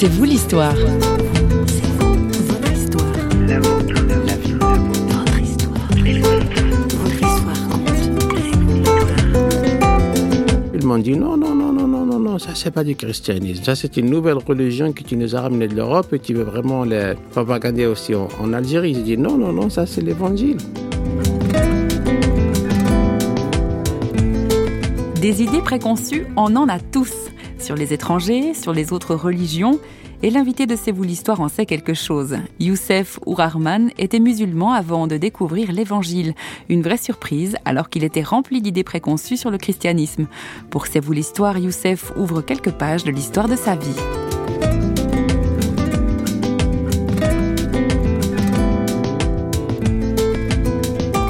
C'est vous l'histoire. Votre histoire. La vôtre. La vie. Votre histoire. Votre histoire compte. Ils m'ont dit non, non, non, non, non, non, non, ça c'est pas du christianisme. Ça c'est une nouvelle religion que tu nous as ramenée de l'Europe et tu veux vraiment la propagander aussi en, en Algérie. J'ai dit non, non, non, ça c'est l'évangile. Des idées préconçues, on en a tous. Sur les étrangers, sur les autres religions. Et l'invité de C'est vous l'histoire en sait quelque chose. Youssef Ourarman était musulman avant de découvrir l'évangile. Une vraie surprise alors qu'il était rempli d'idées préconçues sur le christianisme. Pour C'est vous l'histoire, Youssef ouvre quelques pages de l'histoire de sa vie.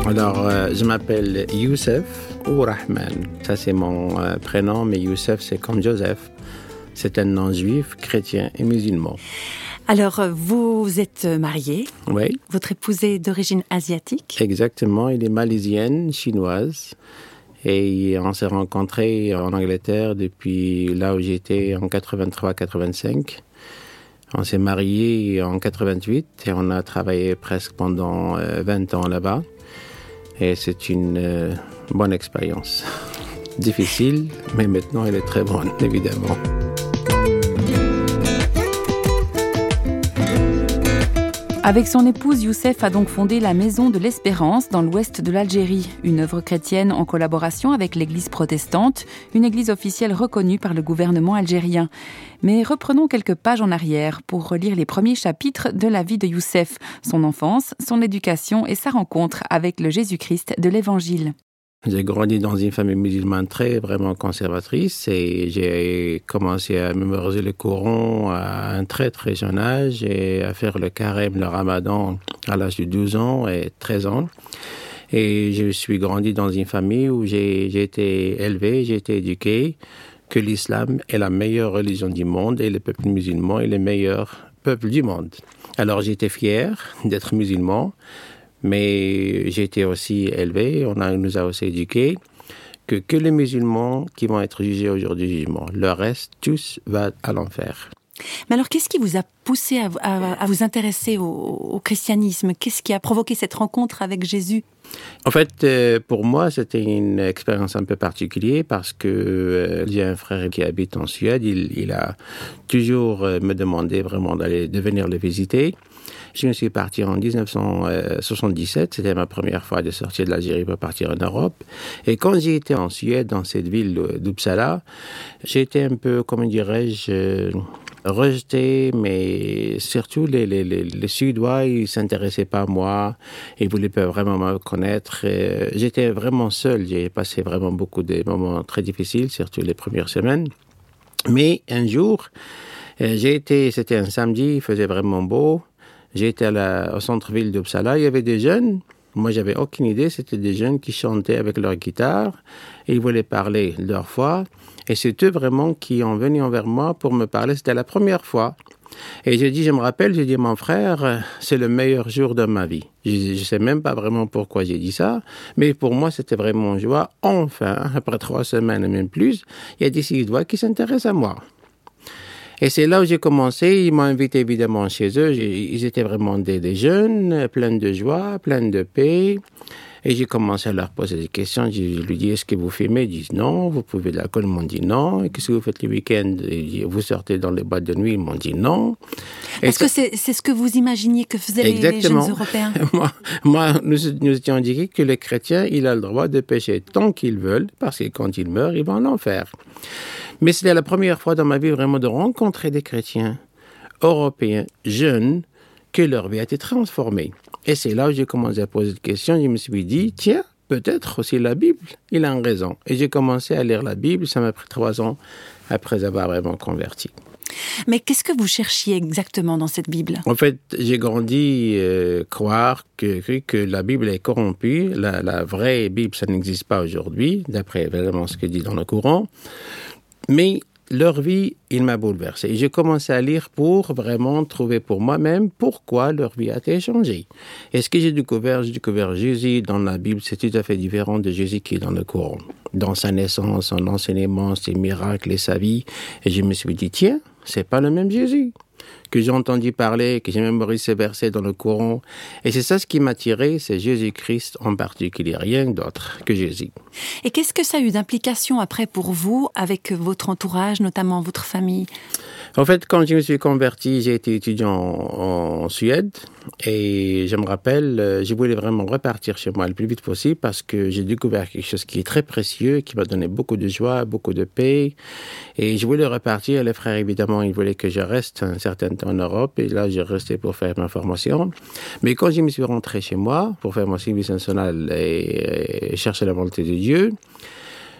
Alors, euh, je m'appelle Youssef ou Rahman. Ça c'est mon euh, prénom, mais Youssef c'est comme Joseph. C'est un nom juif, chrétien et musulman. Alors, euh, vous êtes marié. Oui, Votre épouse est d'origine asiatique. exactement. Il est malaisienne, chinoise. Et on s'est rencontrés en Angleterre depuis là où j'étais en 83-85. On s'est mariés en 88 et on a travaillé presque pendant euh, 20 ans là-bas. Et c'est une euh, bonne expérience. Difficile, mais maintenant elle est très bonne, évidemment. Avec son épouse, Youssef a donc fondé la Maison de l'Espérance dans l'ouest de l'Algérie, une œuvre chrétienne en collaboration avec l'Église protestante, une église officielle reconnue par le gouvernement algérien. Mais reprenons quelques pages en arrière pour relire les premiers chapitres de la vie de Youssef, son enfance, son éducation et sa rencontre avec le Jésus-Christ de l'Évangile. J'ai grandi dans une famille musulmane très vraiment conservatrice et j'ai commencé à mémoriser le Coran à un très très jeune âge et à faire le carême, le ramadan à l'âge de 12 ans et 13 ans. Et je suis grandi dans une famille où j'ai été élevé, j'ai été éduqué que l'islam est la meilleure religion du monde et le peuple musulman est le meilleur peuple du monde. Alors j'étais fier d'être musulman, mais j'ai été aussi élevé, on nous a aussi éduqués que que les musulmans qui vont être jugés aujourd'hui jugement. Le reste, tous va à l'enfer. Mais alors, qu'est-ce qui vous a poussé à, vous intéresser au, christianisme? Qu'est-ce qui a provoqué cette rencontre avec Jésus? En fait, euh, pour moi, c'était une expérience un peu particulière parce que euh, j'ai un frère qui habite en Suède. Il, a toujours euh, me demandé vraiment d'aller de venir le visiter. Je suis parti en 1977. C'était ma première fois de sortir de l'Algérie pour partir en Europe. Et quand j'étais en Suède, dans cette ville d'Uppsala, j'étais un peu, comment dirais-je, rejeté, mais surtout les, les, les, les Suédois, ils s'intéressaient pas à moi, ils voulaient pas vraiment me connaître. Euh, J'étais vraiment seul, j'ai passé vraiment beaucoup de moments très difficiles, surtout les premières semaines. Mais un jour, euh, j'ai été, c'était un samedi, il faisait vraiment beau. J'étais au centre-ville d'Uppsala, il y avait des jeunes. Moi, j'avais aucune idée, c'était des jeunes qui chantaient avec leur guitare. Et ils voulaient parler leur foi. Et c'est eux vraiment qui ont venu envers moi pour me parler. C'était la première fois. Et j'ai dit, je me rappelle, j'ai dit, mon frère, c'est le meilleur jour de ma vie. Je ne sais même pas vraiment pourquoi j'ai dit ça, mais pour moi, c'était vraiment joie. Enfin, après trois semaines même plus, il y a des Suédois qui s'intéressent à moi. Et c'est là où j'ai commencé. Ils m'ont invité évidemment chez eux. Ils étaient vraiment des, des jeunes, pleins de joie, pleins de paix. Et j'ai commencé à leur poser des questions. Je lui dis, est-ce que vous fumez? Ils disent non. Vous pouvez de l'alcool? Ils m'ont dit non. Et qu'est-ce que vous faites Ils disent, Vous sortez dans les boîtes de nuit? Ils m'ont dit non. Est-ce que c'est c'est ce que vous imaginiez que faisaient les- les, jeunes Européens moi, moi, nous, nous étions indiqués que les chrétiens, il a le droit de pécher tant qu'ils veulent, parce que quand ils meurent, ils vont en enfer. Mais c'était la première fois dans ma vie vraiment de rencontrer des chrétiens européens, jeunes, que leur vie a été transformée. Et c'est là où j'ai commencé à poser des questions. Je me suis dit, tiens, peut-être aussi la Bible, il a raison. Et j'ai commencé à lire la Bible, ça m'a pris trois ans après avoir vraiment converti. Mais qu'est-ce que vous cherchiez exactement dans cette Bible? En fait, j'ai grandi euh, croire que, que, que la Bible est corrompue. La, la vraie Bible, ça n'existe pas aujourd'hui, d'après vraiment ce que dit dans le courant. Mais leur vie, il m'a bouleversé. J'ai commencé à lire pour vraiment trouver pour moi-même pourquoi leur vie a été changée. Et ce que j'ai découvert, j'ai découvert Jésus dans la Bible, c'est tout à fait différent de Jésus qui est dans le courant. Dans sa naissance, son enseignement, ses miracles et sa vie. Et je me suis dit, tiens, c'est pas le même Jésus que j'ai entendu parler, que j'ai mémorisé versets dans le Coran. Et c'est ça ce qui m'a tiré, c'est Jésus-Christ en particulier, rien d'autre que Jésus. Et qu'est-ce que ça a eu d'implication après pour vous, avec votre entourage, notamment votre famille? En fait, quand je me suis converti, j'ai été étudiant en, Suède. Et je me rappelle, euh, je voulais vraiment repartir chez moi le plus vite possible parce que j'ai découvert quelque chose qui est très précieux, qui m'a donné beaucoup de joie, beaucoup de paix. Et je voulais repartir. Les frères, évidemment, ils voulaient que je reste un certain temps en Europe. Et là, j'ai resté pour faire ma formation. Mais quand je me suis rentré chez moi pour faire mon service national et, chercher la volonté de Dieu,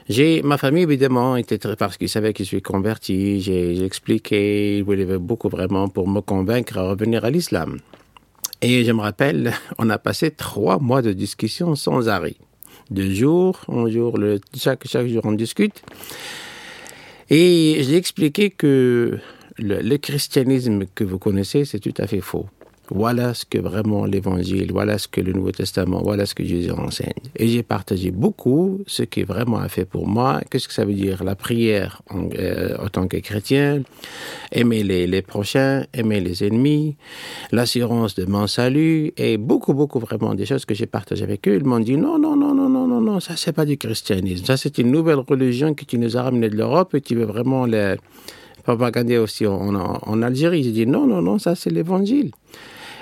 j'ai ma famille évidemment était très parce qu'ils savaient que je suis converti. J'ai expliqué, ils voulaient beaucoup vraiment pour me convaincre à revenir à l'islam. Et je me rappelle, on a passé trois mois de discussion sans arrêt. De jour en jour, chaque, chaque jour on discute. Et j'ai expliqué que le, christianisme que vous connaissez, c'est tout à fait faux. Voilà ce que vraiment l'Évangile, voilà ce que le Nouveau Testament, voilà ce que Jésus enseigne. Et j'ai partagé beaucoup ce qui vraiment a fait pour moi. Qu'est-ce que ça veut dire? La prière en, euh, tant que chrétien, aimer les, les, prochains, aimer les ennemis, l'assurance de mon salut et beaucoup, beaucoup vraiment des choses que j'ai partagées avec eux. Ils m'ont dit non, non, non, non, non, non, non, ça c'est pas du christianisme. Ça c'est une nouvelle religion que tu nous as ramenée de l'Europe et tu veux vraiment les propagandé aussi en, Algérie. J'ai dit non, non, non, ça c'est l'évangile.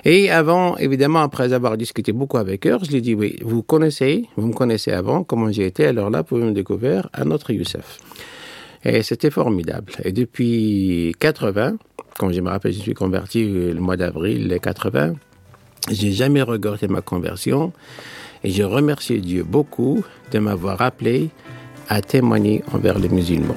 Et avant, évidemment, après avoir discuté beaucoup avec eux, je lui ai dit oui, vous connaissez, vous me connaissez avant, comment j'ai été, alors là, vous me découvrir un autre Youssef. Et c'était formidable. Et depuis 80, quand je me rappelle, je suis converti le mois d'avril, les 80, j'ai jamais regretté ma conversion. Et je remercie Dieu beaucoup de m'avoir appelé à témoigner envers les musulmans.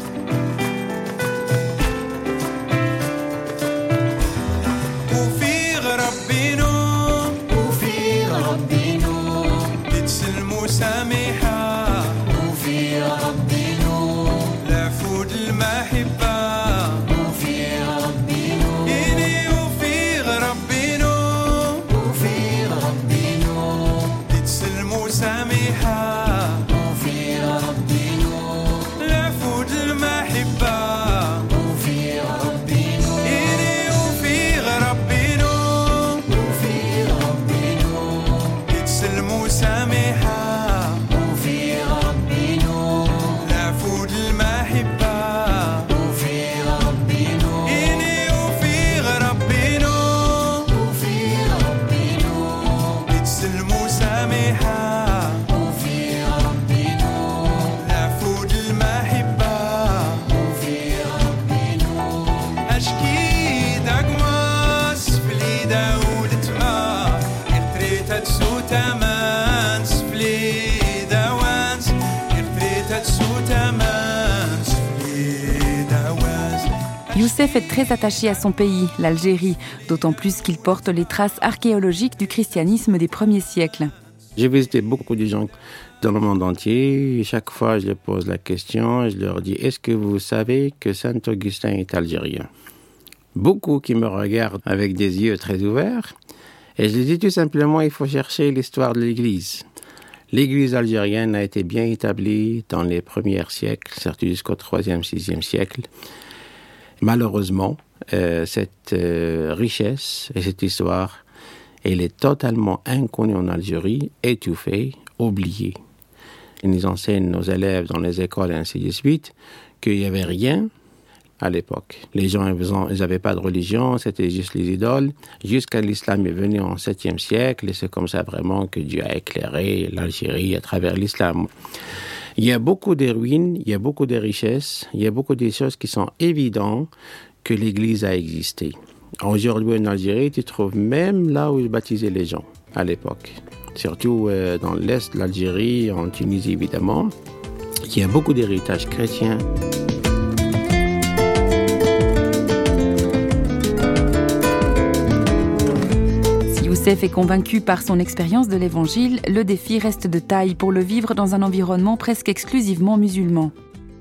Youssef est très attaché à son pays, l'Algérie, d'autant plus qu'il porte les traces archéologiques du christianisme des premiers siècles. J'ai visité beaucoup de gens dans le monde entier. chaque fois, je leur pose la question, je leur dis Est-ce que vous savez que Saint Augustin est algérien? Beaucoup qui me regardent avec des yeux très ouverts. Et je dis tout simplement Il faut chercher l'histoire de l'Église. L'Église algérienne a été bien établie dans les premiers siècles, surtout jusqu'au 3e, 6e siècle. Malheureusement, euh, cette euh, richesse et cette histoire, elle est totalement inconnue en Algérie, étouffée, oubliée. Ils nous enseignent nos élèves dans les écoles et ainsi de suite qu'il n'y avait rien à l'époque. Les gens, n'avaient pas de religion, c'était juste les idoles. Jusqu'à l'islam est venu en 7e siècle, et c'est comme ça vraiment que Dieu a éclairé l'Algérie à travers l'islam. Il y a beaucoup de ruines, il y a beaucoup de richesses, il y a beaucoup de choses qui sont évidentes que l'Église a existé. Aujourd'hui en Algérie, tu trouves même là où ils baptisaient les gens à l'époque. Surtout euh, dans l'est de l'Algérie, en Tunisie évidemment. Il y a beaucoup d'héritage chrétien. Youssef est convaincu par son expérience de l'Évangile, le défi reste de taille pour le vivre dans un environnement presque exclusivement musulman.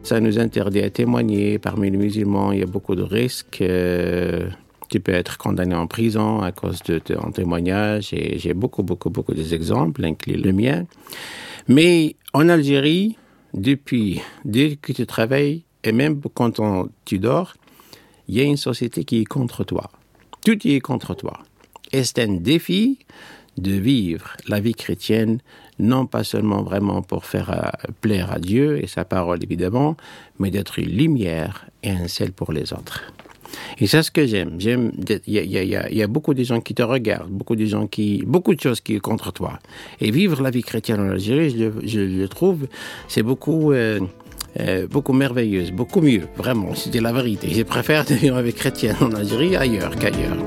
Ça nous interdit à témoigner. Parmi les musulmans, il y a beaucoup de risques. Euh, tu peux être condamné en prison à cause de ton témoignage. Et j'ai beaucoup, beaucoup, beaucoup d'exemples, inclus le mien. Mais en Algérie, depuis, dès que tu travailles, et même quand tu dors, il y a une société qui est contre toi. Tout y est contre toi. Et c'est un défi de vivre la vie chrétienne, non pas seulement vraiment pour faire euh, plaire à Dieu et sa parole évidemment, mais d'être une lumière et un sel pour les autres? Et c'est ce que j'aime. Il y a, beaucoup de gens qui te regardent, beaucoup de gens qui, beaucoup de choses qui sont contre toi. Et vivre la vie chrétienne en Algérie, je, je le trouve, c'est beaucoup. Euh, euh, beaucoup merveilleuse, beaucoup mieux, vraiment, c'était la vérité. Je préfère vivre avec chrétienne en Algérie ailleurs qu'ailleurs.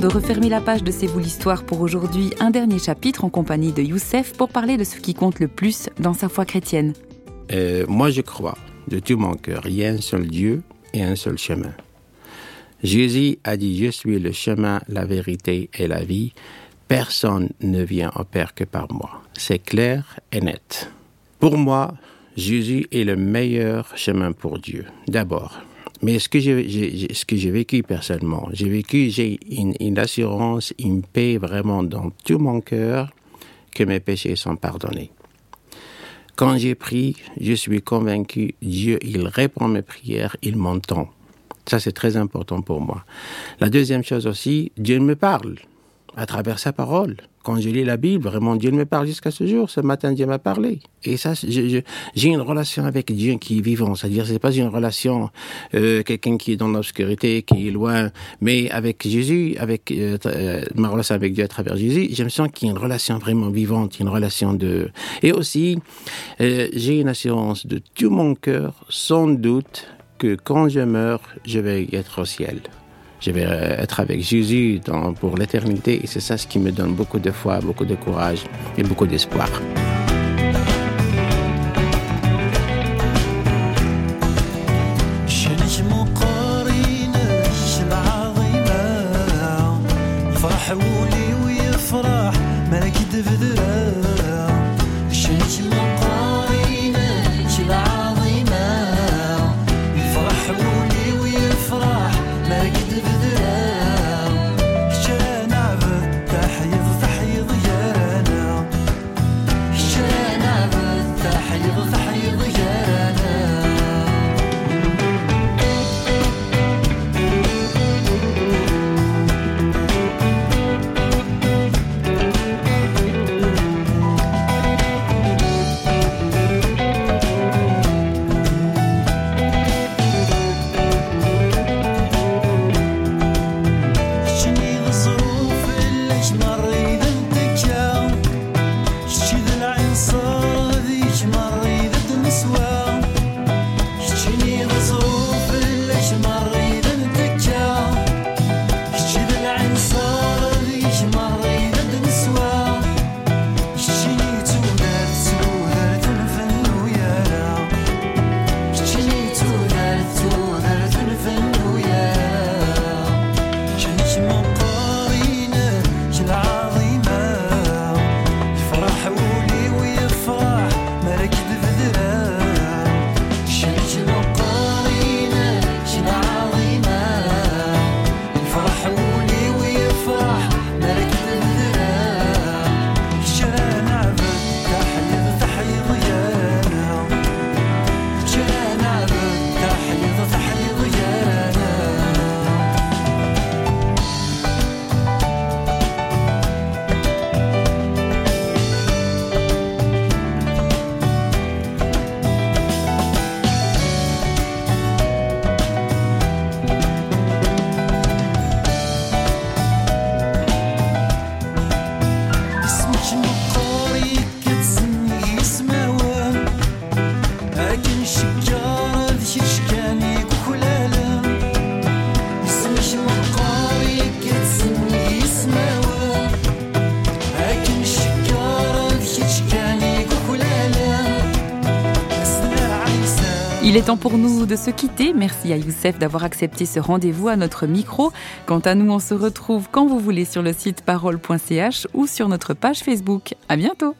De refermer la page de C'est vous l'histoire pour aujourd'hui, un dernier chapitre en compagnie de Youssef pour parler de ce qui compte le plus dans sa foi chrétienne. Euh, moi, je crois de tout mon cœur, il y a un seul Dieu et un seul chemin. Jésus a dit, je suis le chemin, la vérité et la vie. Personne ne vient au Père que par moi. C'est clair et net. Pour moi, Jésus est le meilleur chemin pour Dieu. D'abord, mais ce que j'ai, ce que j'ai vécu personnellement, j'ai vécu, j'ai une, une, assurance, une paix vraiment dans tout mon cœur que mes péchés sont pardonnés. Quand j'ai pris, je suis convaincu, Dieu, il répond mes prières, il m'entend. Ça, c'est très important pour moi. La deuxième chose aussi, Dieu me parle à travers sa parole. Quand je lis la Bible, vraiment, Dieu me parle jusqu'à ce jour. Ce matin, Dieu m'a parlé. Et ça, j'ai une relation avec Dieu qui est vivant. C'est-à-dire, c'est pas une relation, euh, quelqu'un qui est dans l'obscurité, qui est loin. Mais avec Jésus, avec euh, euh, ma relation avec Dieu à travers Jésus, je me sens qu'il y a une relation vraiment vivante, une relation de... Et aussi, euh, j'ai une assurance de tout mon cœur, sans doute, que quand je meurs, je vais être au ciel je vais être avec Jésus pour l'éternité. Et c'est ça ce qui me donne beaucoup de foi, beaucoup de courage et beaucoup d'espoir. Il est temps pour nous de se quitter. Merci à Youssef d'avoir accepté ce rendez-vous à notre micro. Quant à nous, on se retrouve quand vous voulez sur le site parole.ch ou sur notre page Facebook. À bientôt.